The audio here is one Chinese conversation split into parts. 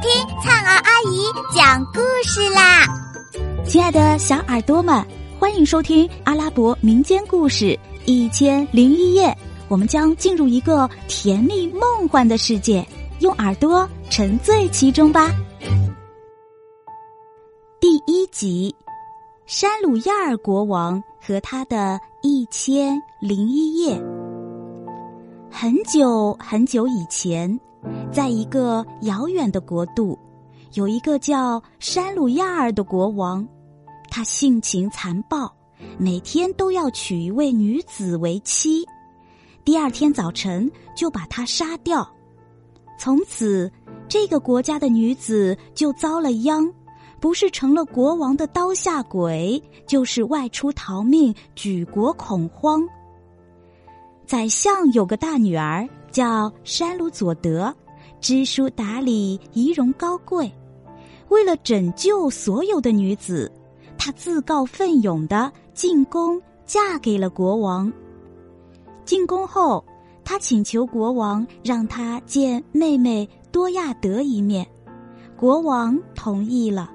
听灿儿阿姨讲故事啦！亲爱的小耳朵们，欢迎收听阿拉伯民间故事一千零一夜。我们将进入一个甜蜜梦幻的世界，用耳朵沉醉其中吧。第一集：山鲁亚尔国王和他的一千零一夜。很久很久以前。在一个遥远的国度，有一个叫山鲁亚尔的国王，他性情残暴，每天都要娶一位女子为妻，第二天早晨就把她杀掉。从此，这个国家的女子就遭了殃，不是成了国王的刀下鬼，就是外出逃命，举国恐慌。宰相有个大女儿。叫山鲁佐德，知书达理，仪容高贵。为了拯救所有的女子，她自告奋勇的进宫，嫁给了国王。进宫后，她请求国王让她见妹妹多亚德一面，国王同意了。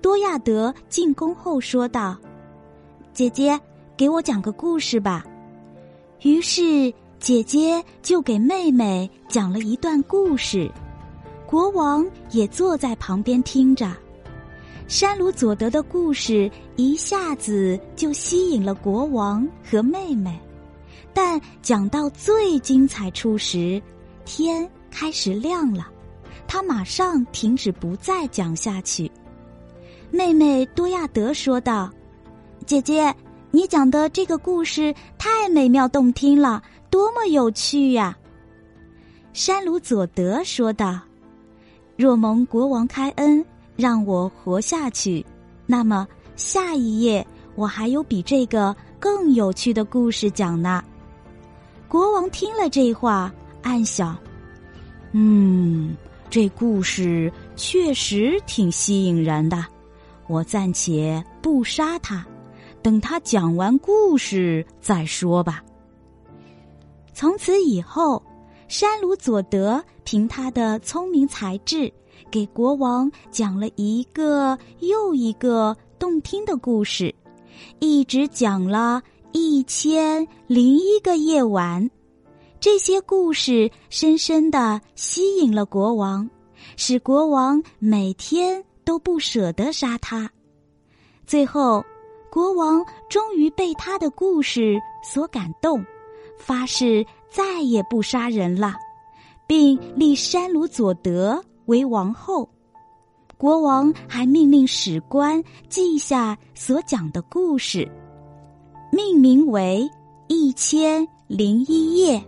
多亚德进宫后说道：“姐姐，给我讲个故事吧。”于是。姐姐就给妹妹讲了一段故事，国王也坐在旁边听着。山鲁佐德的故事一下子就吸引了国王和妹妹，但讲到最精彩处时，天开始亮了，他马上停止，不再讲下去。妹妹多亚德说道：“姐姐，你讲的这个故事太美妙动听了。”多么有趣呀！山鲁佐德说道：“若蒙国王开恩，让我活下去，那么下一页我还有比这个更有趣的故事讲呢。”国王听了这话，暗想：“嗯，这故事确实挺吸引人的。我暂且不杀他，等他讲完故事再说吧。”从此以后，山鲁佐德凭他的聪明才智，给国王讲了一个又一个动听的故事，一直讲了一千零一个夜晚。这些故事深深的吸引了国王，使国王每天都不舍得杀他。最后，国王终于被他的故事所感动。发誓再也不杀人了，并立山鲁佐德为王后。国王还命令史官记下所讲的故事，命名为《一千零一夜》。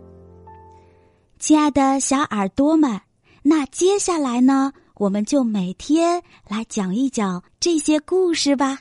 亲爱的小耳朵们，那接下来呢，我们就每天来讲一讲这些故事吧。